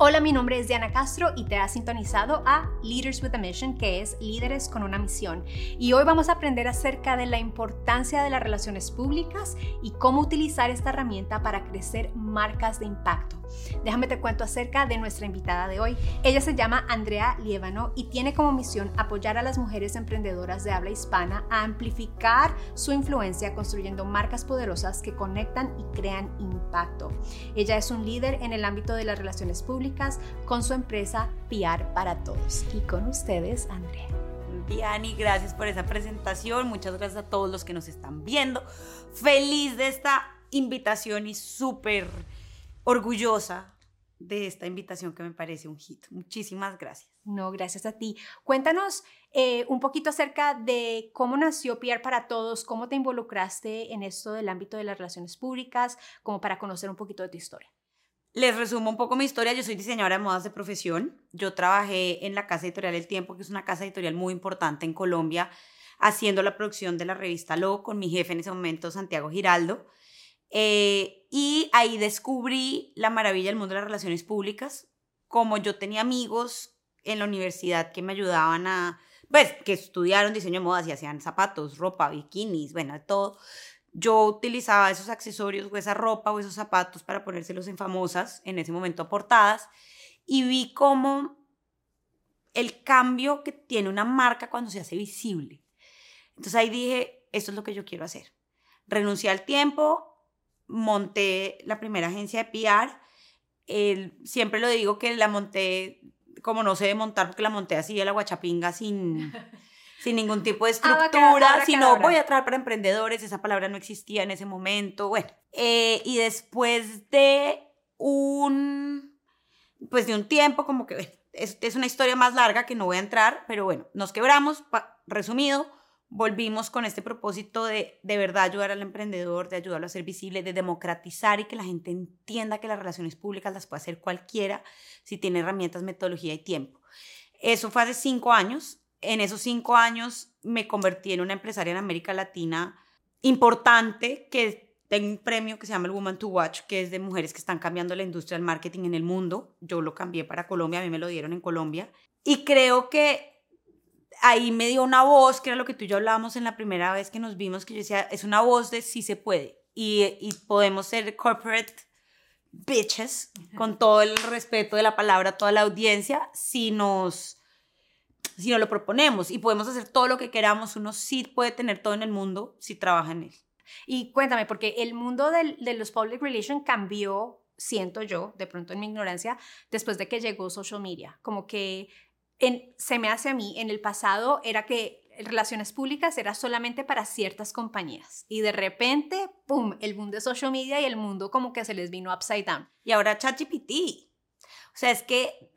Hola, mi nombre es Diana Castro y te has sintonizado a Leaders with a Mission, que es Líderes con una misión. Y hoy vamos a aprender acerca de la importancia de las relaciones públicas y cómo utilizar esta herramienta para crecer marcas de impacto. Déjame te cuento acerca de nuestra invitada de hoy. Ella se llama Andrea Lievano y tiene como misión apoyar a las mujeres emprendedoras de habla hispana a amplificar su influencia construyendo marcas poderosas que conectan y crean impacto. Ella es un líder en el ámbito de las relaciones públicas con su empresa PR para Todos. Y con ustedes, Andrea. Diani, gracias por esa presentación. Muchas gracias a todos los que nos están viendo. Feliz de esta invitación y súper orgullosa de esta invitación que me parece un hit. Muchísimas gracias. No, gracias a ti. Cuéntanos eh, un poquito acerca de cómo nació PR para Todos, cómo te involucraste en esto del ámbito de las relaciones públicas, como para conocer un poquito de tu historia. Les resumo un poco mi historia. Yo soy diseñadora de modas de profesión. Yo trabajé en la Casa Editorial El Tiempo, que es una casa editorial muy importante en Colombia, haciendo la producción de la revista Lo con mi jefe en ese momento, Santiago Giraldo. Eh, y ahí descubrí la maravilla del mundo de las relaciones públicas. Como yo tenía amigos en la universidad que me ayudaban a, pues, que estudiaron diseño de modas y hacían zapatos, ropa, bikinis, bueno, todo yo utilizaba esos accesorios o esa ropa o esos zapatos para ponérselos en famosas, en ese momento portadas, y vi cómo el cambio que tiene una marca cuando se hace visible. Entonces ahí dije, esto es lo que yo quiero hacer. Renuncié al tiempo, monté la primera agencia de PR. siempre lo digo que la monté como no sé de montar porque la monté así a la guachapinga sin sin ningún tipo de estructura, sino voy a traer para emprendedores, esa palabra no existía en ese momento, bueno. Eh, y después de un, pues de un tiempo, como que es, es, una historia más larga que no voy a entrar, pero bueno, nos quebramos, resumido, volvimos con este propósito de de verdad ayudar al emprendedor, de ayudarlo a ser visible, de democratizar y que la gente entienda que las relaciones públicas las puede hacer cualquiera si tiene herramientas, metodología y tiempo. Eso fue hace cinco años en esos cinco años me convertí en una empresaria en América Latina importante que tengo un premio que se llama el Woman to Watch, que es de mujeres que están cambiando la industria del marketing en el mundo. Yo lo cambié para Colombia, a mí me lo dieron en Colombia. Y creo que ahí me dio una voz, que era lo que tú y yo hablábamos en la primera vez que nos vimos, que yo decía, es una voz de sí se puede. Y, y podemos ser corporate bitches, con todo el respeto de la palabra toda la audiencia, si nos si no lo proponemos y podemos hacer todo lo que queramos, uno sí puede tener todo en el mundo si trabaja en él. Y cuéntame, porque el mundo de los public relations cambió, siento yo, de pronto en mi ignorancia, después de que llegó social media. Como que se me hace a mí, en el pasado era que relaciones públicas era solamente para ciertas compañías y de repente, ¡pum!, el mundo de social media y el mundo como que se les vino upside down. Y ahora ChatGPT. O sea, es que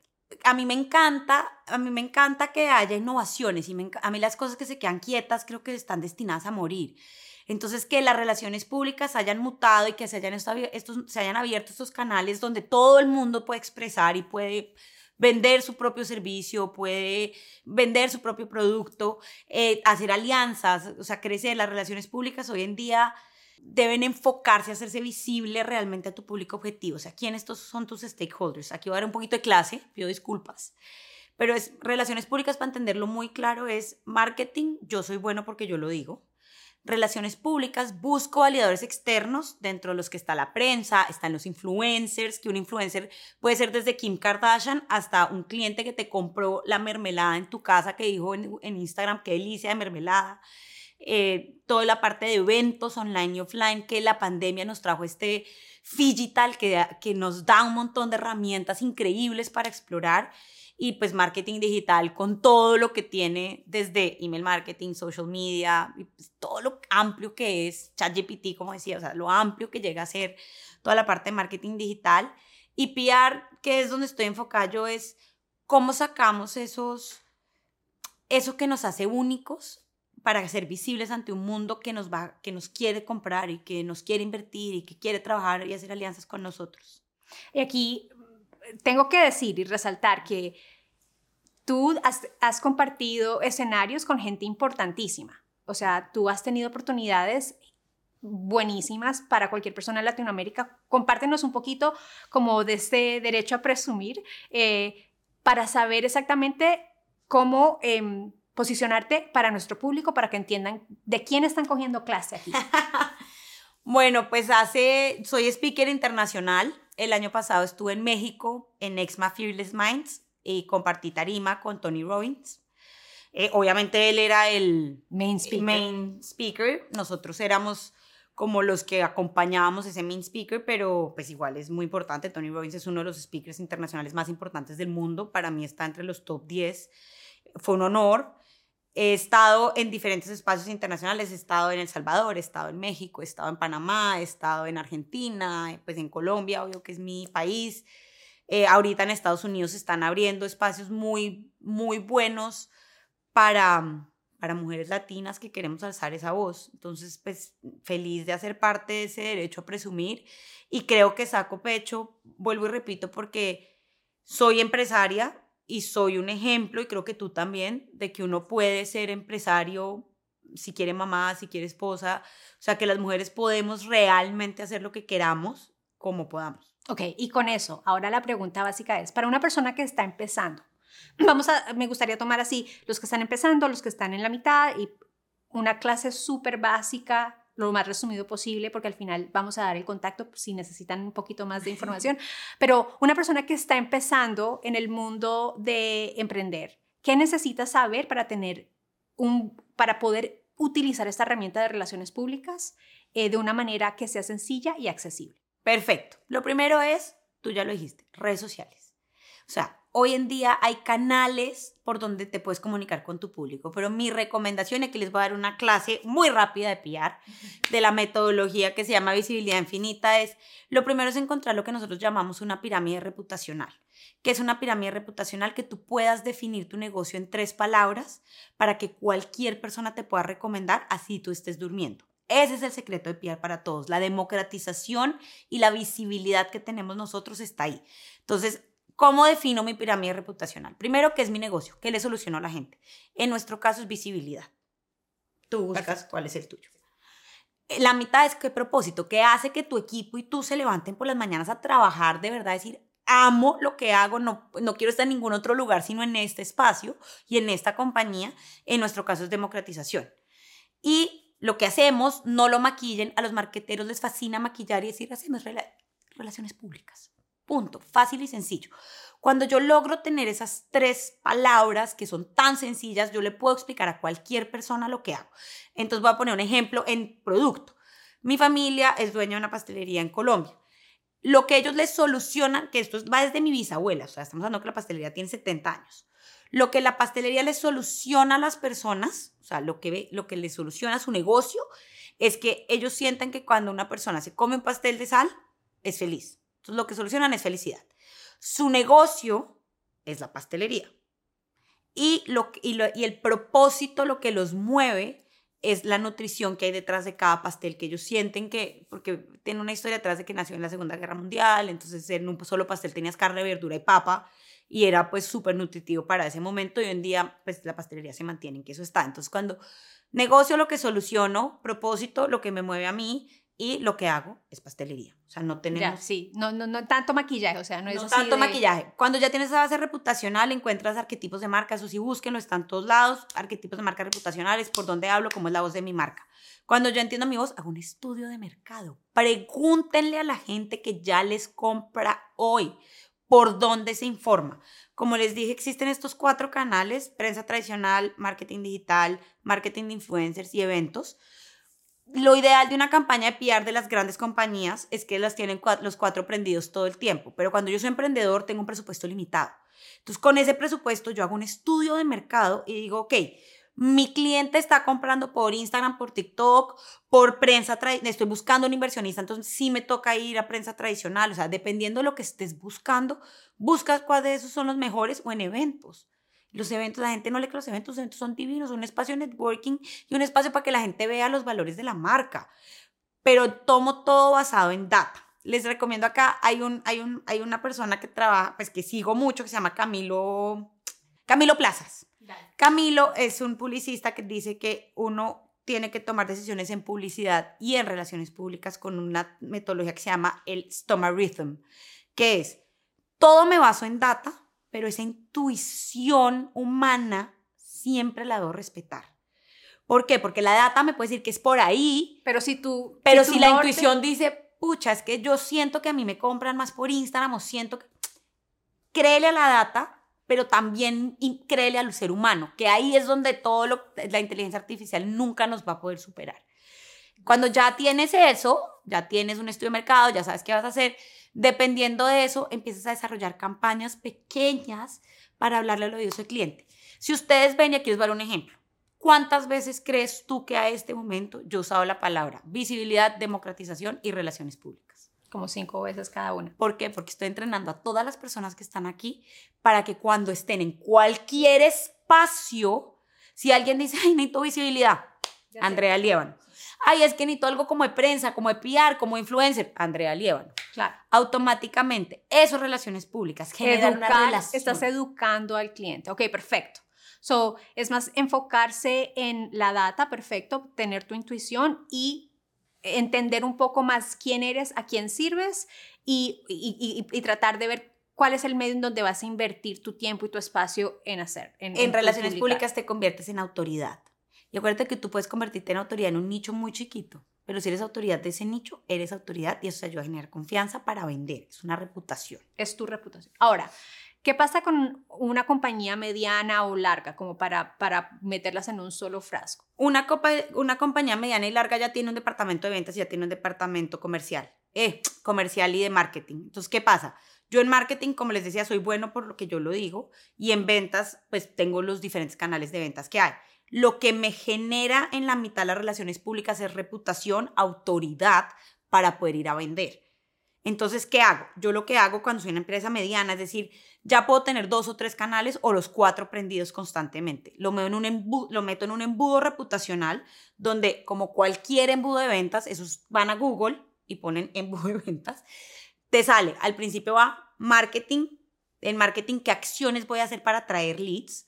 a mí me encanta, a mí me encanta que haya innovaciones y a mí las cosas que se quedan quietas creo que están destinadas a morir. Entonces, que las relaciones públicas hayan mutado y que se hayan, estos, se hayan abierto estos canales donde todo el mundo puede expresar y puede vender su propio servicio, puede vender su propio producto, eh, hacer alianzas, o sea, crecer. Las relaciones públicas hoy en día deben enfocarse hacerse visible realmente a tu público objetivo. O sea, ¿quiénes son tus stakeholders? Aquí voy a dar un poquito de clase, pido disculpas. Pero es relaciones públicas para entenderlo muy claro es marketing, yo soy bueno porque yo lo digo. Relaciones públicas, busco validadores externos, dentro de los que está la prensa, están los influencers, que un influencer puede ser desde Kim Kardashian hasta un cliente que te compró la mermelada en tu casa, que dijo en, Instagram, qué delicia de mermelada eh, toda la parte de eventos online y offline que la pandemia nos trajo este digital que, que nos da un montón de herramientas increíbles para explorar y pues marketing digital con todo lo que tiene desde email marketing, social media, pues, todo lo amplio que es ChatGPT, como decía, o sea, lo amplio que llega a ser toda la parte de marketing digital. Y PR, que es donde estoy enfocada yo, es cómo sacamos esos, eso que nos hace únicos para ser visibles ante un mundo que nos, va, que nos quiere comprar y que nos quiere invertir y que quiere trabajar y hacer alianzas con nosotros. Y aquí tengo que decir y resaltar que tú has, compartido escenarios con gente importantísima. O sea, tú has tenido oportunidades buenísimas para cualquier persona en Latinoamérica. Compártenos un poquito como de este derecho a presumir eh, para saber exactamente cómo em, posicionarte para nuestro público, para que entiendan de quién están cogiendo clase aquí. bueno, pues hace, soy speaker internacional. El año pasado estuve en México, en Exma Fearless Minds, y compartí tarima con Tony Robbins. Eh, obviamente él era el main speaker. main speaker. Nosotros éramos como los que acompañábamos ese main speaker, pero pues igual es muy importante. Tony Robbins es uno de los speakers internacionales más importantes del mundo. Para mí está entre los top 10. Fue un honor. He estado en diferentes espacios internacionales, he estado en El Salvador, he estado en México, he estado en Panamá, he estado en Argentina, pues en Colombia, obvio que es mi país. Eh, ahorita en Estados Unidos están abriendo espacios muy, muy buenos para, para mujeres latinas que queremos alzar esa voz. Entonces, pues feliz de hacer parte de ese derecho a presumir y creo que saco pecho, vuelvo y repito, porque soy empresaria y soy un ejemplo y creo que tú también de que uno puede ser empresario si quiere mamá, si quiere esposa, o sea que las mujeres podemos realmente hacer lo que queramos como podamos. Ok, y con eso, ahora la pregunta básica es, para una persona que está empezando, vamos a, me gustaría tomar así, los que están empezando, los que están en la mitad y una clase súper básica, lo más resumido posible, porque al final vamos a dar el contacto si necesitan un poquito más de información, pero una persona que está empezando en el mundo de emprender, ¿qué necesita saber para tener un, para poder utilizar esta herramienta de relaciones públicas eh, de una manera que sea sencilla y accesible? Perfecto. Lo primero es, tú ya lo dijiste, redes sociales. O sea, hoy en día hay canales por donde te puedes comunicar con tu público, pero mi recomendación es que les voy a dar una clase muy rápida de PR de la metodología que se llama visibilidad infinita es lo primero es encontrar lo que nosotros llamamos una pirámide reputacional, que es una pirámide reputacional que tú puedas definir tu negocio en tres palabras para que cualquier persona te pueda recomendar así tú estés durmiendo. Ese es el secreto de PR para todos. La democratización y la visibilidad que tenemos nosotros está ahí. Entonces, ¿cómo defino mi pirámide reputacional? Primero, ¿qué es mi negocio? ¿Qué le soluciono a la gente? En nuestro caso es visibilidad. Tú buscas cuál es el tuyo. Eh, la mitad es qué propósito, qué hace que tu equipo y tú se levanten por las mañanas a trabajar de verdad, decir, amo lo que hago, no, no quiero estar en ningún otro lugar sino en este espacio y en esta compañía. En nuestro caso es democratización. Y lo que hacemos, no lo maquillen. A los marqueteros les fascina maquillar y decir, hacemos relaciones públicas. Punto. Fácil y sencillo. Cuando yo logro tener esas tres palabras que son tan sencillas, yo le puedo explicar a cualquier persona lo que hago. Entonces voy a poner un ejemplo en producto. Mi familia es dueña de una pastelería en Colombia. Lo que ellos les solucionan, que esto va desde mi bisabuela, o sea, estamos hablando que la pastelería tiene 70 años. Lo que la pastelería le soluciona a las personas, o sea, lo que, lo que le soluciona a su negocio, es que ellos sienten que cuando una persona se come un pastel de sal, es feliz. Entonces, lo que solucionan es felicidad. Su negocio es la pastelería. Y, lo, y, y el propósito, lo que los mueve, es la nutrición que hay detrás de cada pastel, que ellos sienten que, porque tiene una historia detrás de que nació en la Segunda Guerra Mundial, entonces en un solo pastel tenías carne, verdura y papa, y era pues súper nutritivo para ese momento y hoy en día pues la pastelería se mantiene en que eso está. Entonces cuando negocio lo que soluciono, propósito lo que me mueve a mí y lo que hago es pastelería. O sea, no tenemos... sí, no, no, no tanto maquillaje, o sea, no es no tanto maquillaje. Cuando ya tienes esa base reputacional, encuentras arquetipos de marca, eso sí, búsquenlo, están todos lados, arquetipos de marca reputacionales, por dónde hablo, cómo es la voz de mi marca. Cuando yo entiendo mi voz, hago un estudio de mercado. Pregúntenle a la gente que ya les compra hoy por dónde se informa. Como les dije, existen estos cuatro canales, prensa tradicional, marketing digital, marketing de influencers y eventos. Lo ideal de una campaña de PR de las grandes compañías es que las tienen los cuatro prendidos todo el tiempo, pero cuando yo soy emprendedor tengo un presupuesto limitado. Entonces, con ese presupuesto yo hago un estudio de mercado y digo, ok, mi cliente está comprando por Instagram, por TikTok, por prensa, estoy buscando un inversionista, entonces sí me toca ir a prensa tradicional, o sea, dependiendo de lo que estés buscando, buscas cuáles de esos son los mejores o en eventos. Los eventos, la gente no lee que los eventos, los eventos son divinos, un espacio de networking y un espacio para que la gente vea los valores de la marca. Pero tomo todo basado en data. Les recomiendo acá, hay, un, hay, un, hay una persona que trabaja, pues que sigo mucho, que se llama Camilo, Camilo Plazas. Camilo es un publicista que dice que uno tiene que tomar decisiones en publicidad y en relaciones públicas con una metodología que se llama el Stoma Rhythm, que es todo me baso en data, pero esa intuición humana siempre la debo respetar. ¿Por qué? Porque la data me puede decir que es por ahí. Pero si tú. Pero si, la intuición dice, pucha, es que yo siento que a mí me compran más por Instagram o siento que. Créele a la data, pero también créele al ser humano, que ahí es donde todo lo, la inteligencia artificial nunca nos va a poder superar. Cuando ya tienes eso, ya tienes un estudio de mercado, ya sabes qué vas a hacer, dependiendo de eso, empiezas a desarrollar campañas pequeñas para hablarle al oído del cliente. Si ustedes ven, y aquí os voy a dar un ejemplo. ¿Cuántas veces crees tú que a este momento yo he usado la palabra visibilidad, democratización y relaciones públicas? Como cinco veces cada una. ¿Por qué? Porque estoy entrenando a todas las personas que están aquí para que cuando estén en cualquier espacio, si alguien dice, ay, necesito visibilidad, Andrea Lieban. Ay, es que necesito algo como de prensa, como de PR, como influencer, Andrea Lieban. Claro. Automáticamente, eso relaciones públicas generan una relación. Estás educando al cliente. Ok, perfecto. So, es más enfocarse en la data, perfecto, tener tu intuición y entender un poco más quién eres, a quién sirves y, y, tratar de ver cuál es el medio en donde vas a invertir tu tiempo y tu espacio en hacer. En, relaciones públicas te conviertes en autoridad. Y acuérdate que tú puedes convertirte en autoridad en un nicho muy chiquito, pero si eres autoridad de ese nicho, eres autoridad y eso te ayuda a generar confianza para vender. Es una reputación. Es tu reputación. Ahora, ¿Qué pasa con una compañía mediana o larga, como para, para meterlas en un solo frasco? Una, copa, una compañía mediana y larga ya tiene un departamento de ventas y ya tiene un departamento comercial, eh, comercial y de marketing. Entonces, ¿qué pasa? Yo en marketing, como les decía, soy bueno por lo que yo lo digo y en ventas, pues tengo los diferentes canales de ventas que hay. Lo que me genera en la mitad las relaciones públicas es reputación, autoridad para poder ir a vender. Entonces, ¿qué hago? Yo lo que hago cuando soy una empresa mediana, es decir, ya puedo tener dos o tres canales o los cuatro prendidos constantemente. Lo meto en un embudo, lo meto en un embudo reputacional donde, como cualquier embudo de ventas, esos van a Google y ponen embudo de ventas, te sale, al principio va marketing, en marketing, qué acciones voy a hacer para traer leads.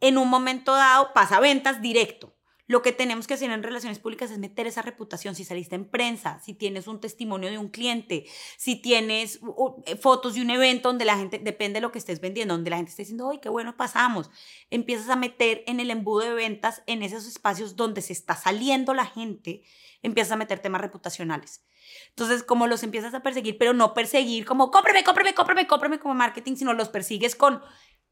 En un momento dado pasa ventas directo lo que tenemos que hacer en relaciones públicas es meter esa reputación. Si saliste en prensa, si tienes un testimonio de un cliente, si tienes eh, fotos de un evento donde la gente, depende de lo que estés vendiendo, donde la gente esté diciendo, ¡ay, qué bueno pasamos! Empiezas a meter en el embudo de ventas, en esos espacios donde se está saliendo la gente, empiezas a meter temas reputacionales. Entonces, como los empiezas a perseguir, pero no perseguir como cómprame, cómprame, cómprame, cómprame como marketing, sino los persigues con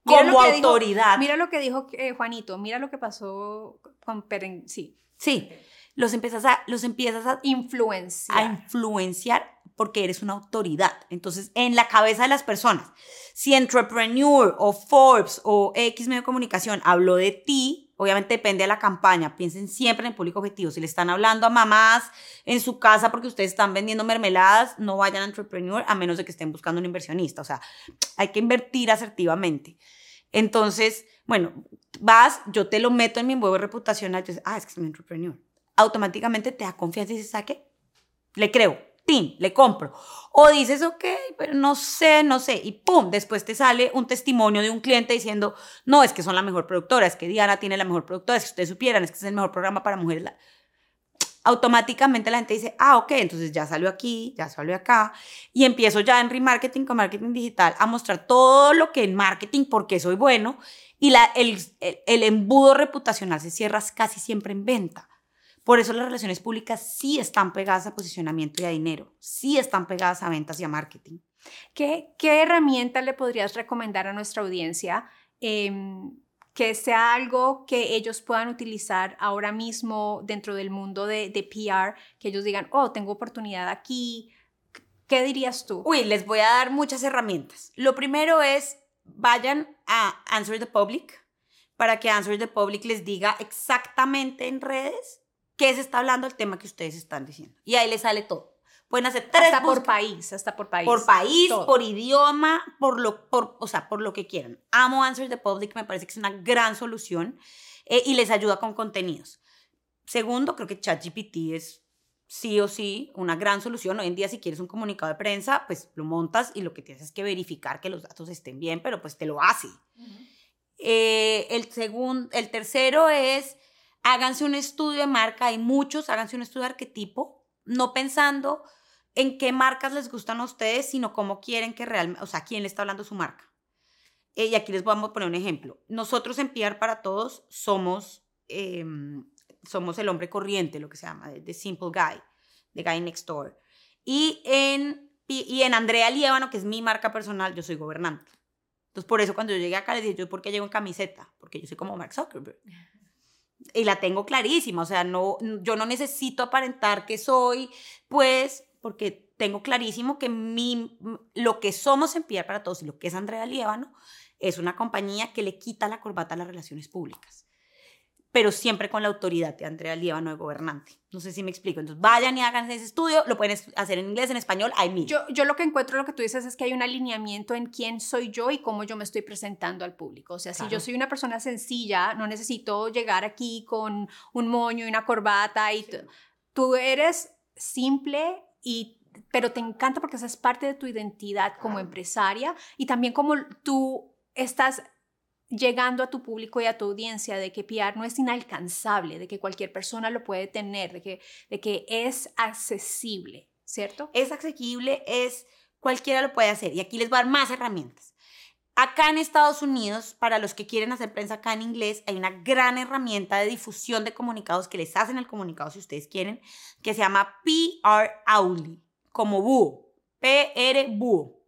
como autoridad. mira lo que dijo eh, Juanito, mira lo que pasó con Peren, sí. Sí, los empiezas a, los empiezas a influenciar. A influenciar porque eres una autoridad. Entonces, en la cabeza de las personas, si Entrepreneur o Forbes o X medio de comunicación habló de ti, obviamente depende de la campaña. Piensen siempre en el público objetivo. Si le están hablando a mamás en su casa porque ustedes están vendiendo mermeladas, no vayan a Entrepreneur a menos de que estén buscando un inversionista. O sea, hay que invertir asertivamente. Entonces, bueno, vas, yo te lo meto en mi web reputacional, entonces, ah, es que es un entrepreneur. Automáticamente te da confianza y dices, ¿sabe Le creo, tin, le compro. O dices, ok, pero no sé, no sé, y pum, después te sale un testimonio de un cliente diciendo, no, es que son la mejor productora, es que Diana tiene la mejor productora, que ustedes supieran, es que es el mejor programa para mujeres automáticamente la gente dice, ah, ok, entonces ya salió aquí, ya salió acá, y empiezo ya en remarketing con marketing digital a mostrar todo lo que en marketing, porque soy bueno, y la, el, el, embudo reputacional se cierra casi siempre en venta. Por eso las relaciones públicas sí están pegadas a posicionamiento y a dinero, sí están pegadas a ventas y a marketing. ¿Qué, qué herramienta le podrías recomendar a nuestra audiencia? Em, que sea algo que ellos puedan utilizar ahora mismo dentro del mundo de, de, PR, que ellos digan, oh, tengo oportunidad aquí. ¿Qué dirías tú? Uy, les voy a dar muchas herramientas. Lo primero es, vayan a Answer the Public para que Answer the Public les diga exactamente en redes qué se está hablando el tema que ustedes están diciendo. Y ahí les sale todo. Pueden hacer tres Hasta por país, hasta por país. Por país, por idioma, por lo, por, o sea, por lo que quieran. Amo Answer the Public, me parece que es una gran solución eh, y les ayuda con contenidos. Segundo, creo que ChatGPT es sí o sí una gran solución. Hoy en día, si quieres un comunicado de prensa, pues lo montas y lo que tienes es que verificar que los datos estén bien, pero pues te lo hace. Eh, el, segundo, el tercero es háganse un estudio de marca, hay muchos, háganse un estudio de arquetipo, no pensando en qué marcas les gustan a ustedes, sino cómo quieren que realmente, o sea, quién le está hablando su marca. Eh, y aquí les vamos a poner un ejemplo. Nosotros en PR para Todos somos, em, somos el hombre corriente, lo que se llama, The Simple Guy, The Guy Next Door. Y en, y en Andrea Liévano, que es mi marca personal, yo soy gobernante. Entonces, por eso cuando yo llegué acá les dije, yo, ¿por qué llego en camiseta? Porque yo soy como Mark Zuckerberg y la tengo clarísima, o sea, no, yo no necesito aparentar que soy, pues, porque tengo clarísimo que mi, lo que somos en Pierre para Todos y lo que es Andrea Liévano es una compañía que le quita la corbata a las relaciones públicas pero siempre con la autoridad de Andrea Líbano de gobernante. No sé si me explico. Entonces, vayan y hagan ese estudio, lo pueden hacer en inglés, en español, hay mil. Yo, yo lo que encuentro, lo que tú dices, es que hay un alineamiento en quién soy yo y cómo yo me estoy presentando al público. O sea, si yo soy una persona sencilla, no necesito llegar aquí con un moño y una corbata y tú eres simple y pero te encanta porque esa es parte de tu identidad como empresaria y también como tú estás llegando a tu público y a tu audiencia de que PR no es inalcanzable, de que cualquier persona lo puede tener, de que, es accesible, ¿cierto? Es accesible, es cualquiera lo puede hacer y aquí les voy a dar más herramientas. Acá en Estados Unidos, para los que quieren hacer prensa acá en inglés, hay una gran herramienta de difusión de comunicados que les hacen el comunicado si ustedes quieren, que se llama PR Auli, como búho, PR búho.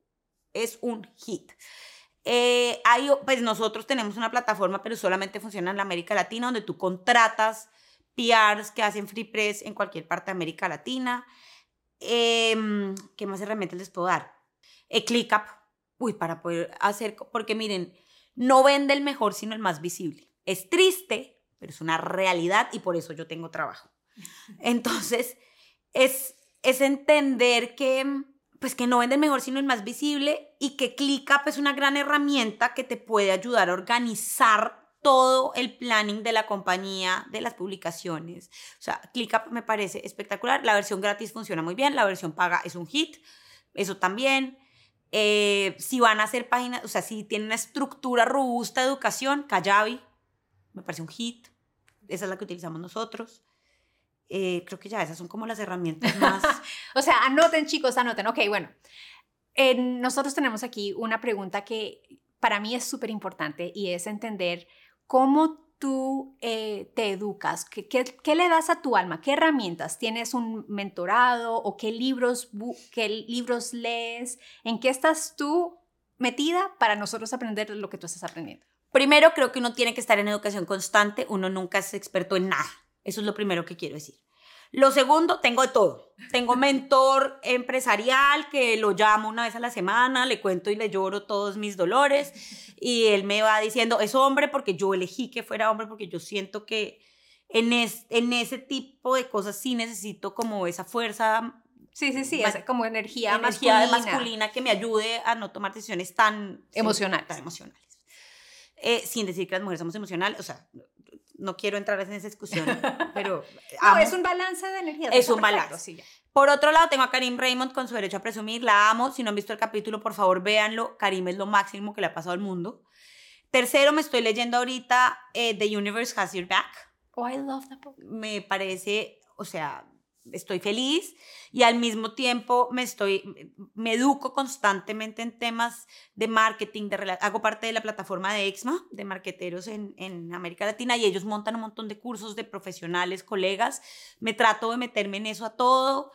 Es un hit. Eh, hay, pues nosotros tenemos una plataforma, pero solamente funciona en la América Latina, donde tú contratas PRs que hacen free press en cualquier parte de América Latina. Em, ¿Qué más herramientas les puedo dar? Eh, ClickUp, uy, para poder hacer, porque miren, no vende el mejor, sino el más visible. Es triste, pero es una realidad y por eso yo tengo trabajo. Entonces, es, es entender que pues que no vende el mejor sino el más visible y que ClickUp es una gran herramienta que te puede ayudar a organizar todo el planning de la compañía, de las publicaciones. O sea, ClickUp me parece espectacular. La versión gratis funciona muy bien, la versión paga es un hit, eso también. Eh, si van a hacer páginas, o sea, si tienen una estructura robusta de educación, Kajabi, me parece un hit. Esa es la que utilizamos nosotros. Eh, creo que ya esas son como las herramientas más. o sea, anoten chicos, anoten. Ok, bueno. nosotros tenemos aquí una pregunta que para mí es súper importante y es entender cómo tú eh, te educas, ¿Qué, ¿Qué, le das a tu alma, qué herramientas, tienes un mentorado o qué libros, qué libros lees, en qué estás tú metida para nosotros aprender lo que tú estás aprendiendo. Primero, creo que uno tiene que estar en educación constante, uno nunca es experto en nada. Eso es lo primero que quiero decir. Lo segundo, tengo de todo. Tengo mentor empresarial que lo llamo una vez a la semana, le cuento y le lloro todos mis dolores y él me va diciendo, es hombre porque yo elegí que fuera hombre porque yo siento que en, en ese tipo de cosas sí necesito como esa fuerza. Sí, sí, sí, como energía, energía masculina. que me ayude a no tomar decisiones tan emocionales. Tan emocionales. Eh, sin decir que las mujeres somos emocionales, o sea, no quiero entrar en esa discusión, pero... no, es un balance de energía. Es un balance. Por otro lado, tengo a Karim Raymond con su derecho a presumir, la amo, si no han visto el capítulo, por favor, véanlo, Karim es lo máximo que le ha pasado al mundo. Tercero, me estoy leyendo ahorita eh, The Universe Has Your Back. Oh, I love that book. Me parece, o sea, estoy feliz y al mismo tiempo me estoy me educo constantemente en temas de marketing de hago parte de la plataforma de Exma de marqueteros en, en, América Latina y ellos montan un montón de cursos de profesionales colegas. Me trato de meterme en eso a todo.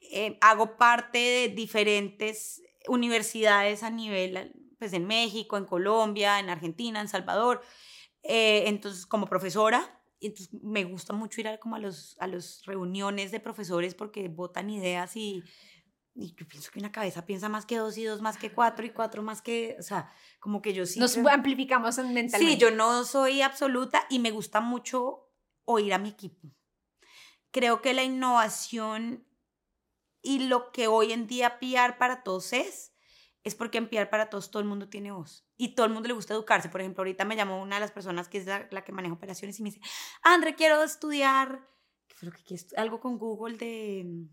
Eh, hago parte de diferentes universidades a nivel pues en México en Colombia en Argentina en Salvador. Eh, entonces como profesora entonces me gusta mucho ir a, como a los a los reuniones de profesores porque votan ideas y, y yo pienso que una cabeza piensa más que dos y dos más que cuatro y cuatro más que, o sea, como que yo sí. Nos amplificamos mentalmente. Sí, yo no soy absoluta y me gusta mucho oír a mi equipo. Creo que la innovación y lo que hoy en día PR para todos es, es porque en para todos todo el mundo tiene voz y todo el mundo le gusta educarse. Por ejemplo, ahorita me llamó una de las personas que es la, que maneja operaciones y me dice, André, quiero estudiar, ¿qué fue lo que Algo con Google de...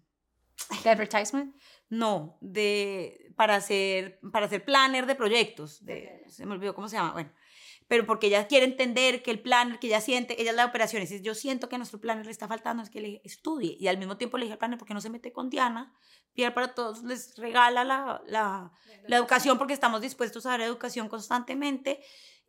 ¿De advertisement? No, de, para, hacer, para hacer planner de proyectos. De, Se me olvidó cómo se llama. Bueno, pero porque ella quiere entender que el planner, que ella siente, ella es la operación, y yo siento que a nuestro planner le está faltando, es que le estudie. Y al mismo tiempo le dije al planner, ¿por qué no se mete con Diana? Pierre para todos les regala la, la, la educación porque estamos dispuestos a dar educación constantemente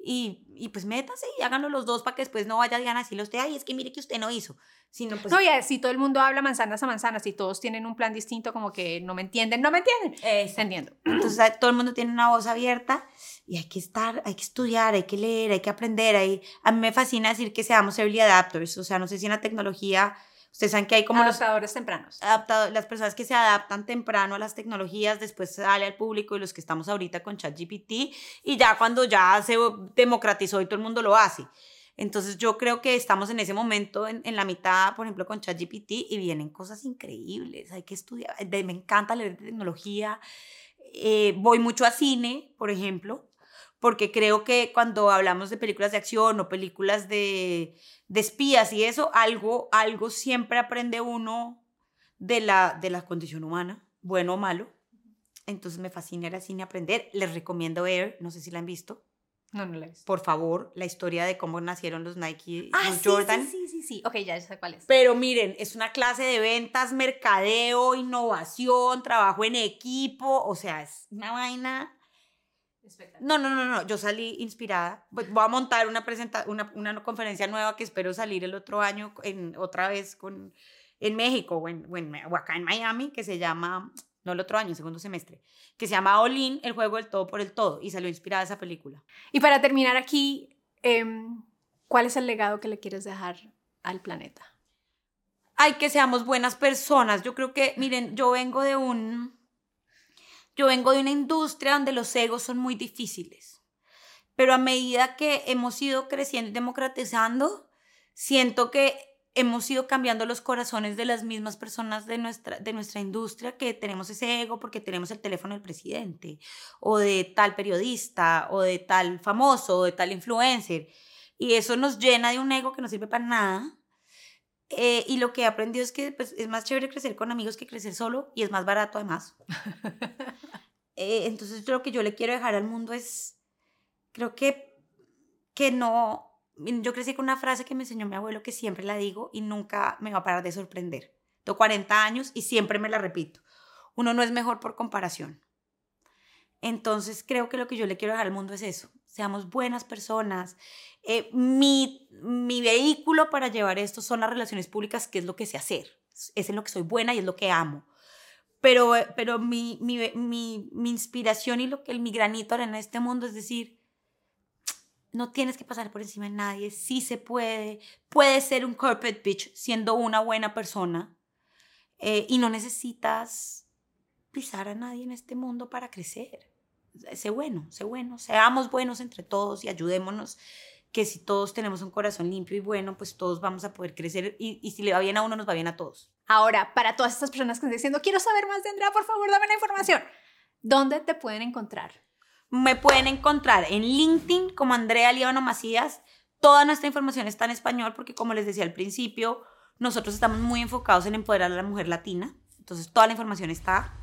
y, y, pues métase y háganlo los dos para que después no vaya Diana a decirle usted, ay, es que mire que usted no hizo. Sino pues, no, ya, si todo el mundo habla manzanas a manzanas y todos tienen un plan distinto, como que no me entienden, no me entienden. Entiendo. Entonces todo el mundo tiene una voz abierta y hay que estar, hay que estudiar, hay que leer, hay que aprender. Hay, a mí me fascina decir que seamos early adapters, o sea, no sé si en la tecnología Ustedes saben que hay como adaptadores los, tempranos. las personas que se adaptan temprano a las tecnologías, después sale al público y los que estamos ahorita con ChatGPT y ya cuando ya se democratizó y todo el mundo lo hace. Entonces yo creo que estamos en ese momento en, en la mitad, por ejemplo, con ChatGPT y vienen cosas increíbles. Hay que estudiar. me encanta leer tecnología. Eh, voy mucho a cine, por ejemplo, porque creo que cuando hablamos de películas de acción o películas de, de espías y eso, algo, algo siempre aprende uno de la, de la condición humana, bueno o malo. Entonces me fascina al cine aprender. Les recomiendo Air, no sé si la han visto. No, no la he visto. Por favor, la historia de cómo nacieron los Nike ah, los sí, Jordan. Sí, sí, sí, sí. Ok, ya sé cuál es. Pero miren, es una clase de ventas, mercadeo, innovación, trabajo en equipo. O sea, es una vaina no, no, no, no, yo salí inspirada. Voy a montar una, presenta una, una conferencia nueva que espero salir el otro año en, otra vez con, en México o, en, o, acá en Miami, que se llama, no el otro año, segundo semestre, que se llama Olin, el juego del todo por el todo, y salió inspirada esa película. Y para terminar aquí, em, ¿cuál es el legado que le quieres dejar al planeta? Ay, que seamos buenas personas. Yo creo que, miren, yo vengo de un yo vengo de una industria donde los egos son muy difíciles, pero a medida que hemos ido creciendo y democratizando, siento que hemos ido cambiando los corazones de las mismas personas de nuestra, de nuestra industria que tenemos ese ego porque tenemos el teléfono del presidente o de tal periodista o de tal famoso o de tal influencer. Y eso nos llena de un ego que no sirve para nada. Eh, y lo que he aprendido es que pues, es más chévere crecer con amigos que crecer solo y es más barato además. Eh, entonces lo que yo le quiero dejar al mundo es, creo que, que no, yo crecí con una frase que me enseñó mi abuelo que siempre la digo y nunca me va a parar de sorprender. Tengo 40 años y siempre me la repito. Uno no es mejor por comparación. Entonces creo que lo que yo le quiero dejar al mundo es eso. Seamos buenas personas. Eh, mi, mi vehículo para llevar esto son las relaciones públicas, que es lo que sé hacer. Es en lo que soy buena y es lo que amo pero, eh, pero mi, mi, mi, inspiración y lo que mi granito en este mundo es decir, no tienes que pasar por encima de nadie, sí se puede, puedes ser un corporate bitch siendo una buena persona eh, y no necesitas pisar a nadie en este mundo para crecer. Sé bueno, sé bueno, seamos buenos entre todos y ayudémonos que si todos tenemos un corazón limpio y bueno, pues todos vamos a poder crecer y, y, si le va bien a uno, nos va bien a todos. Ahora, para todas estas personas que están diciendo, quiero saber más de Andrea, por favor, dame la información. ¿Dónde te pueden encontrar? Me pueden encontrar en LinkedIn como Andrea Líbano Macías. Toda nuestra información está en español porque, como les decía al principio, nosotros estamos muy enfocados en empoderar a la mujer latina. Entonces, toda la información está.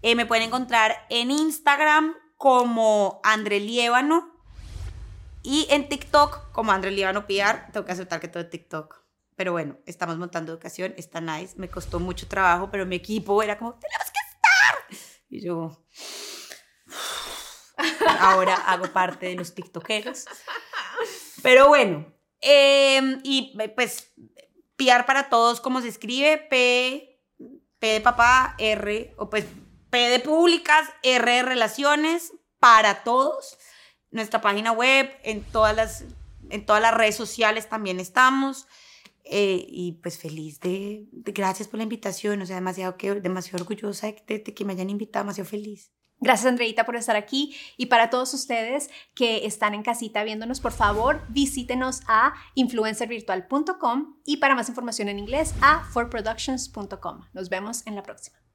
Eh, me pueden encontrar en Instagram como André Líbano y en TikTok, como André Líbano PR, tengo que aceptar que todo es TikTok. Pero bueno, estamos montando educación, está nice. Me costó mucho trabajo, pero mi equipo era como, tenemos que estar. Y yo, ahora hago parte de los TikTokeros. Pero bueno, em, y pues PR para todos, como se escribe, P, P de papá, R, o pues P de públicas, R de relaciones, para todos nuestra página web, en todas las, en todas las redes sociales también estamos. Eh, y pues feliz de, gracias por la invitación, o sea, demasiado, que, demasiado orgullosa de, que me hayan invitado, demasiado feliz. Gracias Andreita por estar aquí y para todos ustedes que están en casita viéndonos, por favor visítenos a influencervirtual.com y para más información en inglés a forproductions.com. Nos vemos en la próxima.